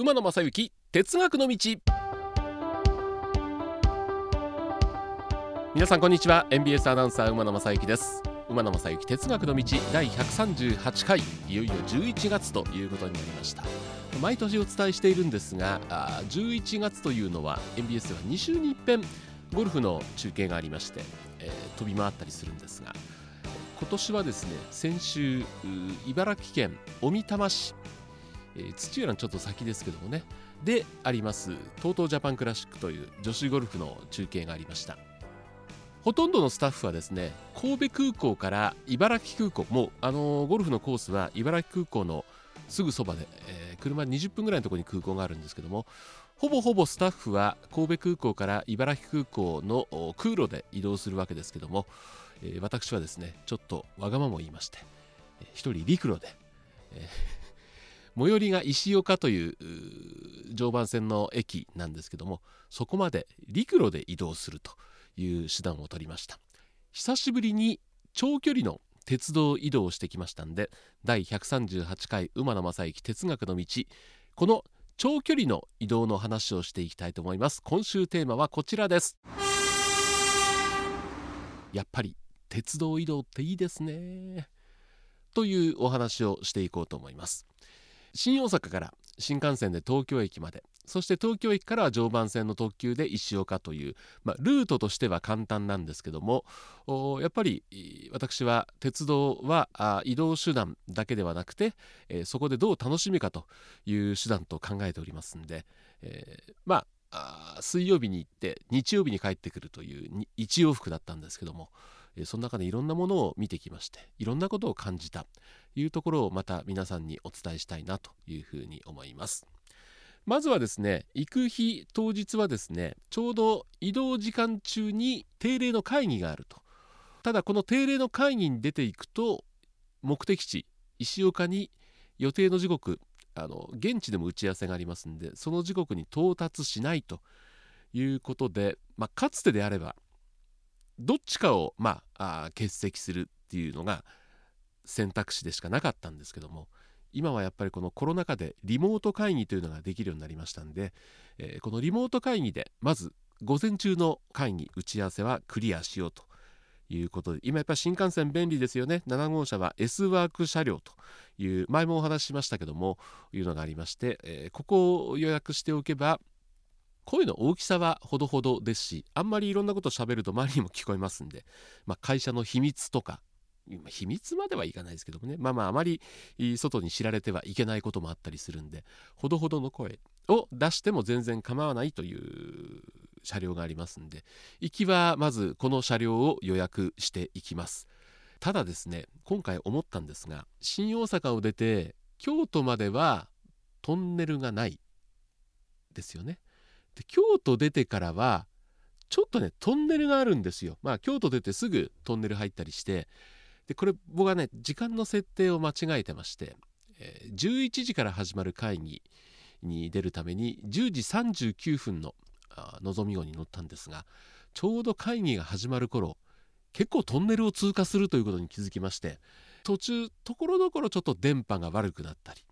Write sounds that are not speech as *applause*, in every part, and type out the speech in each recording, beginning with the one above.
馬野正幸哲学の道。皆さんこんにちは。NBS アナウンサー馬野正幸です。馬野正幸哲学の道第138回。いよいよ11月ということになりました。毎年お伝えしているんですが11月というのは NBS では2週に一遍ゴルフの中継がありまして、えー、飛び回ったりするんですが今年はですね先週茨城県小美玉市えー、土浦のちょっと先ですけどもね。であります TOTO ジャパンクラシックという女子ゴルフの中継がありました。ほとんどのスタッフはですね神戸空港から茨城空港もうあのー、ゴルフのコースは茨城空港のすぐそばで、えー、車20分ぐらいのところに空港があるんですけどもほぼほぼスタッフは神戸空港から茨城空港の空路で移動するわけですけども、えー、私はですねちょっとわがままを言いまして一人陸路で、えー最寄りが石岡という常磐線の駅なんですけどもそこまで陸路で移動するという手段を取りました。久しぶりに長距離の鉄道移動をしてきましたんで第138回馬野正幸哲学の道この長距離の移動の話をしていきたいと思います。今週テーマはこちらです。やっぱり鉄道移動っていいですね。というお話をしていこうと思います。新大阪から新幹線で東京駅までそして東京駅からは常磐線の特急で石岡という、まあ、ルートとしては簡単なんですけどもやっぱり私は鉄道は移動手段だけではなくて、えー、そこでどう楽しむかという手段と考えておりますんで、えー、まあ水曜日に行って日曜日に帰ってくるという一往復だったんですけどもその中でいろんなものを見てきましていろんなことを感じた。いうところをまた皆さんにお伝えしたいなというふうに思います。まずはですね行く日当日はですねちょうど移動時間中に定例の会議があると。ただこの定例の会議に出ていくと目的地石岡に予定の時刻あの現地でも打ち合わせがありますんでその時刻に到達しないということで、まあ、かつてであればどっちかを、まあ、あ欠席するっていうのが選択肢でしかなかったんですけども今はやっぱりこのコロナ禍でリモート会議というのができるようになりましたんで、えー、このリモート会議でまず午前中の会議打ち合わせはクリアしようということで今やっぱり新幹線便利ですよね。7号車は S ワーク車両という前もお話ししましたけどもいうのがありまして、えー、ここを予約しておけば声の大きさはほどほどですしあんまりいろんなことを喋ると周りにも聞こえますんで、まあ、会社の秘密とか秘密まではいかないですけどもね。まあまああまり外に知られてはいけないこともあったりするんでほどほどの声を出しても全然構わないという車両がありますんで行きはまずこの車両を予約していきます。ただですね今回思ったんですが新大阪を出て京都まではトンネルがないですよね。で京都出てからはちょっとねトンネルがあるんですよ。まあ京都出てすぐトンネル入ったりしてでこれ僕はね時間の設定を間違えてまして、えー、11時から始まる会議に出るために10時39分ののぞみ号に乗ったんですがちょうど会議が始まる頃結構トンネルを通過するということに気づきまして途中ところどころちょっと電波が悪くなったり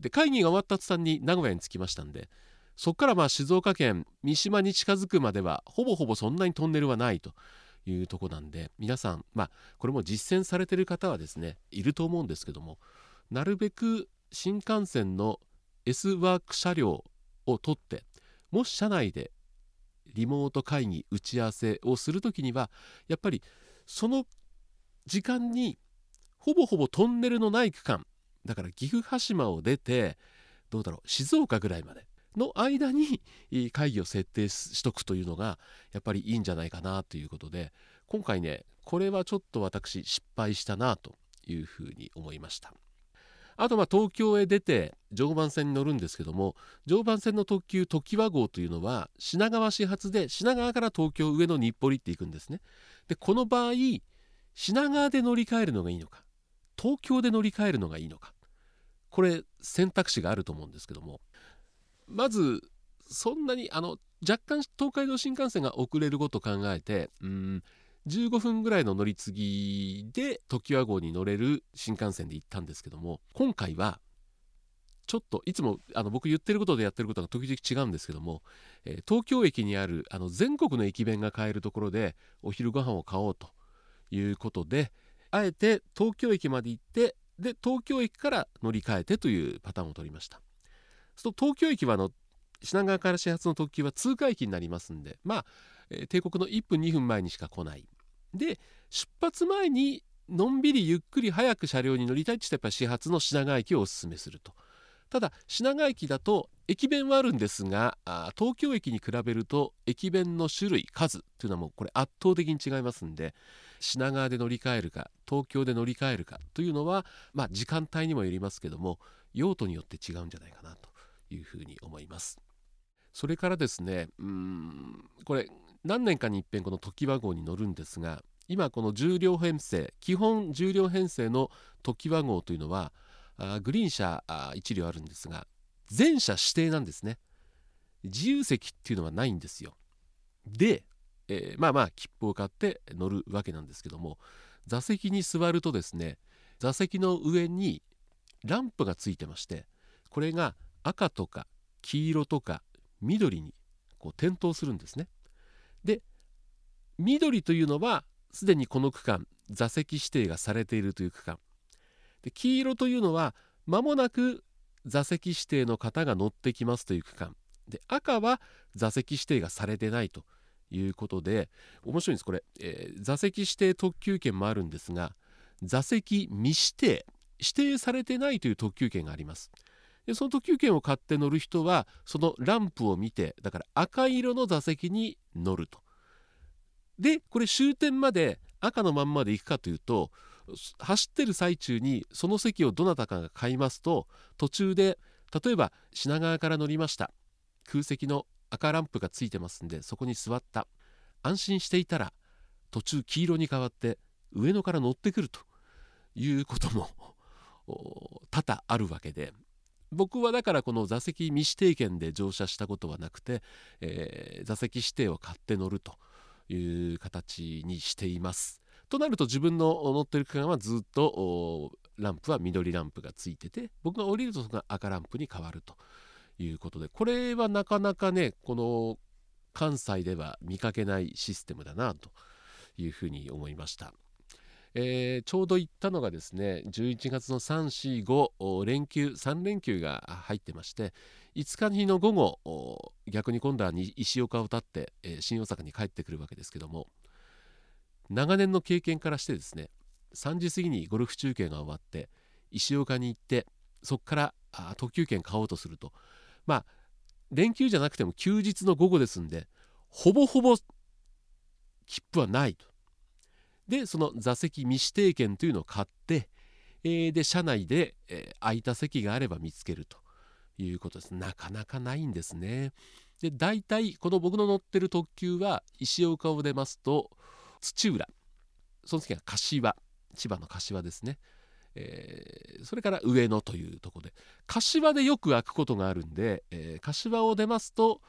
で会議が終わった途端に名古屋に着きましたんでそこからまあ静岡県三島に近づくまではほぼほぼそんなにトンネルはないと。いうとこなんで皆さんまあこれも実践されてる方はですねいると思うんですけどもなるべく新幹線の S ワーク車両を取ってもし車内でリモート会議打ち合わせをする時にはやっぱりその時間にほぼほぼトンネルのない区間だから岐阜羽島を出てどうだろう静岡ぐらいまでの間に会議を設定しとくというのがやっぱりいいんじゃないかなということで今回ねこれはちょっと私失敗したなというふうに思いました。あとまあ東京へ出て常磐線に乗るんですけども常磐線の特急常盤号というのは品川始発で品川から東京上野日暮里って行くんですね。でこの場合品川で乗り換えるのがいいのか東京で乗り換えるのがいいのかこれ選択肢があると思うんですけどもまずそんなにあの若干東海道新幹線が遅れること考えてうん15分ぐらいの乗り継ぎで常盤号に乗れる新幹線で行ったんですけども今回はちょっといつもあの僕言ってることでやってることが時々違うんですけども、えー、東京駅にあるあの全国の駅弁が買えるところでお昼ご飯を買おうということであえて東京駅まで行ってで東京駅から乗り換えてというパターンを取りました。そう東京駅はの品川から始発の特急は通過駅になりますんでまあ、帝国の1分2分前にしか来ない。で出発前にのんびりゆっくり早く車両に乗りたいって言ったらやっぱ始発の品川駅をおすすめすると。ただ品川駅だと駅弁はあるんですが東京駅に比べると駅弁の種類数というのはもうこれ圧倒的に違いますんで品川で乗り換えるか東京で乗り換えるかというのは、まあ、時間帯にもよりますけども用途によって違うんじゃないかなと。いうふうに思います。それからですねうんこれ何年かに一遍この時ワ号に乗るんですが今この重量編成基本重量編成の時ワ号というのはあグリーン車あ1両あるんですが全車指定なんですね。自由席っていうのはないんですよ。で、えー、まあまあ切符を買って乗るわけなんですけども座席に座るとですね座席の上にランプがついてましてこれが赤とか黄色とか緑にこう点灯するんですね。で緑というのはすでにこの区間座席指定がされているという区間。で黄色というのは間もなく座席指定の方が乗ってきますという区間。で赤は座席指定がされてないということで面白いんです。これ、えー、座席指定特急券もあるんですが座席未指定指定されてないという特急券があります。でその特急券を買って乗る人はそのランプを見てだから赤色の座席に乗ると。でこれ終点まで赤のまんまで行くかというと走ってる最中にその席をどなたかが買いますと途中で例えば品川から乗りました。空席の赤ランプがついてますんでそこに座った。安心していたら途中黄色に変わって上野から乗ってくるということも多々あるわけで。僕はだからこの座席未指定券で乗車したことはなくて、えー、座席指定を買って乗るという形にしています。となると自分の乗ってる区間はずっとランプは緑ランプがついてて僕が降りるとその赤ランプに変わるということでこれはなかなかねこの関西では見かけないシステムだなというふうに思いました。えー、ちょうど行ったのがですね11月の345連休3連休が入ってまして5日の日の午後逆に今度は石岡を立って、えー、新大阪に帰ってくるわけですけども長年の経験からしてですね3時過ぎにゴルフ中継が終わって石岡に行ってそこから特急券買おうとするとまあ連休じゃなくても休日の午後ですんでほぼほぼ切符はないと。でその座席未指定券というのを買って、えー、で車内で、えー、空いた席があれば見つけるということです。なかなかないんですね。で大体この僕の乗ってる特急は石岡を出ますと土浦その次は柏千葉の柏ですね、えー、それから上野というとこで。柏でよく開くことがあるんで、えー、柏を出ますと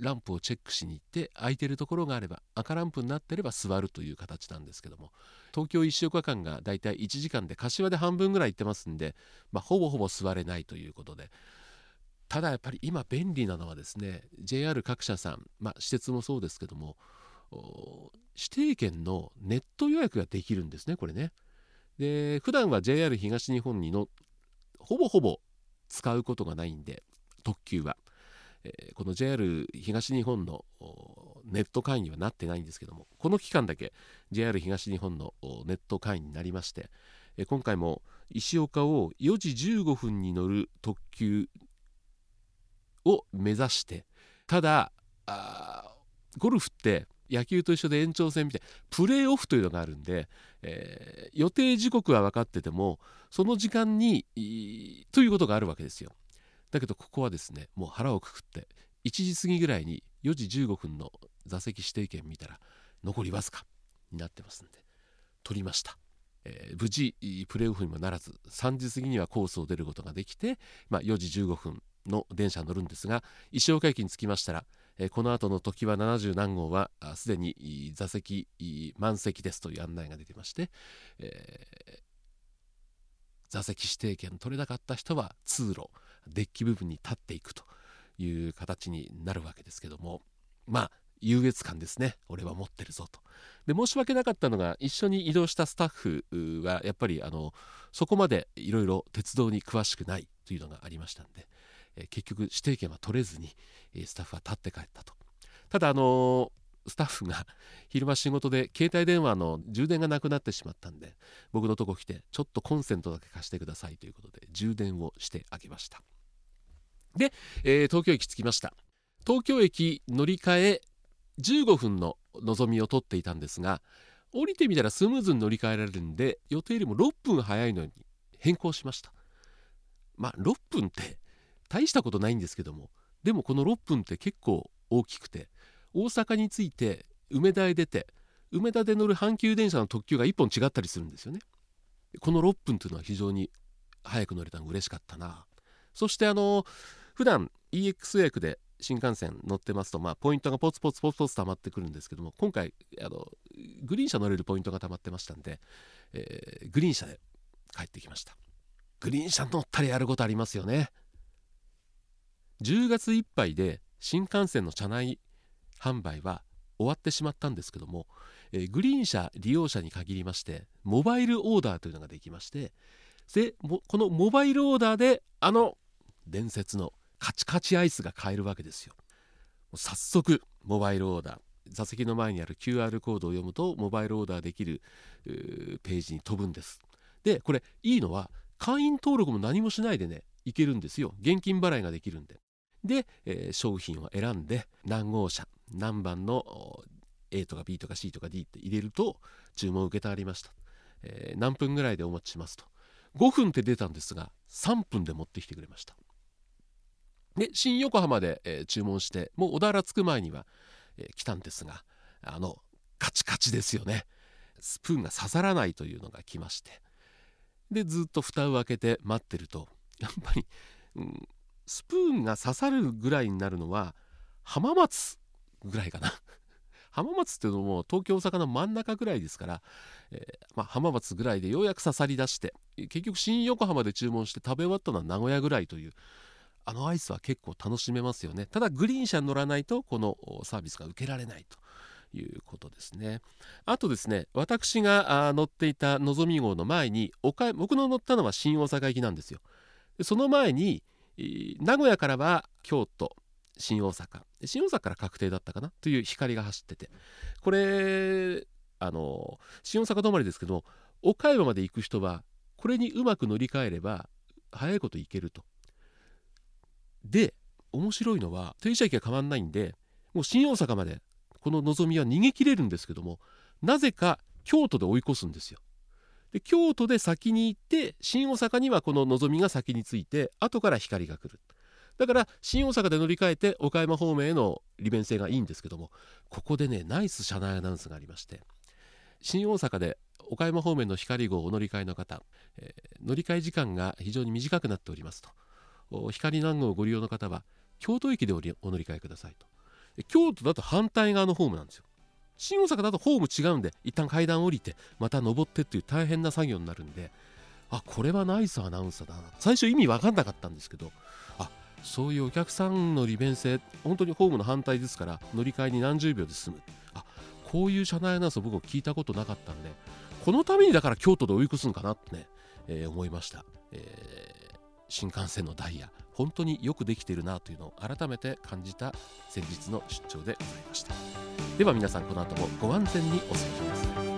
ランプをチェックしに行って空いてるところがあれば赤ランプになってれば座るという形なんですけども東京石岡間がだいたい1時間で柏で半分ぐらい行ってますんで、まあ、ほぼほぼ座れないということで。ただやっぱり今便利なのはですね JR 各社さん、まあ、私鉄もそうですけども指定券のネット予約ができるんですねこれね。で普段は JR 東日本にのほぼほぼ使うことがないんで特急は、えー、この JR 東日本のネット会員にはなってないんですけどもこの期間だけ JR 東日本のネット会員になりまして、えー、今回も石岡を4時15分に乗る特急を目指してただゴルフって野球と一緒で延長戦みたいなプレーオフというのがあるんで、えー、予定時刻は分かっててもその時間にということがあるわけですよ。だけどここはですねもう腹をくくって1時過ぎぐらいに4時15分の座席指定券見たら残りわずかになってますんで取りました、えー、無事プレーオフにもならず3時過ぎにはコースを出ることができて、まあ、4時15分の電車に乗るんですが石岡駅に着きましたらえこの後の時は70何号はすでに座席満席ですという案内が出てまして、えー、座席指定券取れなかった人は通路デッキ部分に立っていくという形になるわけですけども。まあ優越感ですね。俺は持ってるぞと。で申し訳なかったのが一緒に移動したスタッフはやっぱりあのそこまでいろいろ鉄道に詳しくないというのがありましたんで、え結局指定券は取れずにえスタッフは立って帰ったと。ただあのスタッフが *laughs* 昼間仕事で携帯電話の充電がなくなってしまったんで僕のとこ来てちょっとコンセントだけ貸してくださいということで充電をしてあげました。で、えー、東京駅着きました。東京駅乗り換え15分の望みを取っていたんですが降りてみたらスムーズに乗り換えられるんで予定よりも6分早いのに変更しました。まあ6分って大したことないんですけどもでもこの6分って結構大きくて大阪に着いて梅田へ出て梅田で乗る阪急電車の特急が1本違ったりするんですよね。この6分というのは非常に早く乗れたの嬉しかったな。そしてあの普段 EX 予約で新幹線乗ってますと、まあ、ポイントがポツポツポツポツ溜まってくるんですけども今回あのグリーン車乗れるポイントが溜まってましたんで、えー、グリーン車で帰ってきました。グリーン車乗ったらやることありますよね。10月いっぱいで新幹線の車内販売は終わってしまったんですけども、えー、グリーン車利用者に限りましてモバイルオーダーというのができましてでこのモバイルオーダーであの伝説のカチカチアイスが買えるわけですよ。早速モバイルオーダー座席の前にある QR コードを読むとモバイルオーダーできるページに飛ぶんです。でこれいいのは会員登録も何もしないでねいけるんですよ。現金払いができるんで。で、えー、商品を選んで何号車何番の A とか B とか C とか D って入れると注文を承りました、えー、何分ぐらいでお持ちしますと。5分って出たんですが3分で持ってきてくれました。で新横浜で、えー、注文してもう小田原着く前には、えー、来たんですがあのカチカチですよね。スプーンが刺さらないというのが来まして。でずっと蓋を開けて待ってるとやっぱり、うん、スプーンが刺さるぐらいになるのは浜松ぐらいかな。*laughs* 浜松っていうのも東京大阪の真ん中ぐらいですから、えー、まあ、浜松ぐらいでようやく刺さりだして結局新横浜で注文して食べ終わったのは名古屋ぐらいというあのアイスは結構楽しめますよね。ただグリーン車に乗らないとこのサービスが受けられないということですね。あとですね私が乗っていたのぞみ号の前に僕の乗ったのは新大阪行きなんですよ。その前に名古屋からは京都新大阪新大阪から確定だったかな？という光が走っててこれあの新大阪止まりですけど岡山まで行く人はこれにうまく乗り換えれば早いこと行けるとで面白いのは停車駅が変わんないんでもう新大阪までこののぞみは逃げ切れるんですけどもなぜか京都で追い越すんですよ。で京都で先に行って新大阪にはこののぞみが先に着いて後から光が来る。だから新大阪で乗り換えて岡山方面への利便性がいいんですけどもここでねナイス車内アナウンスがありまして新大阪で岡山方面の光号お乗り換えの方、えー、乗り換え時間が非常に短くなっておりますと。光南号をご利用の方は京都駅でお乗り換えくださいと。京都だと反対側のホームなんですよ。新大阪だとホーム違うんで一旦階段降りてまた登ってっていう大変な作業になるんであこれはナイスアナウンサーだな。最初意味分かんなかったんですけどあそういうお客さんの利便性本当にホームの反対ですから乗り換えに何十秒で済む。あこういう車内アナウンスを僕は聞いたことなかったんでこのためにだから京都で追い越すんかなってね、えー、思いました、えー新幹線のダイヤ本当によくできているなというのを改めて感じた先日の出張でございました。では皆さんこの後もご安全にお過ごしください。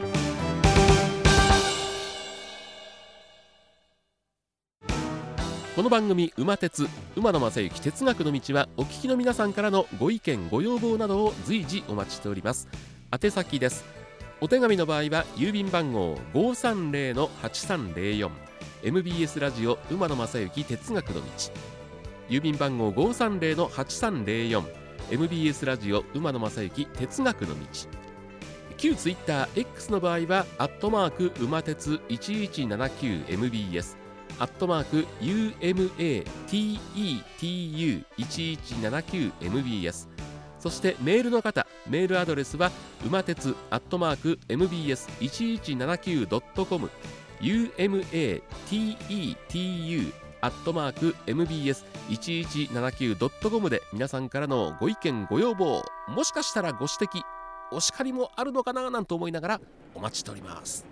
この番組「馬鉄馬野正幸哲学の道」はお聞きの皆さんからのご意見ご要望などを随時お待ちしております。宛先です。お手紙の場合は郵便番号530-8304 MBS ラジオ馬野正幸哲学の道。郵便番号530-8304 MBS ラジオ馬野正幸哲学の道。旧ツイッター X の場合はアットマーク馬鉄 1179MBS アットマーク UMATETU1179MBS そしてメールの方メールアドレスは馬鉄アットマーク MBS1179.com umatetu アットマーク MBS1179.com で皆さんからのご意見ご要望もしかしたらご指摘お叱りもあるのかななんて思いながらお待ちしております。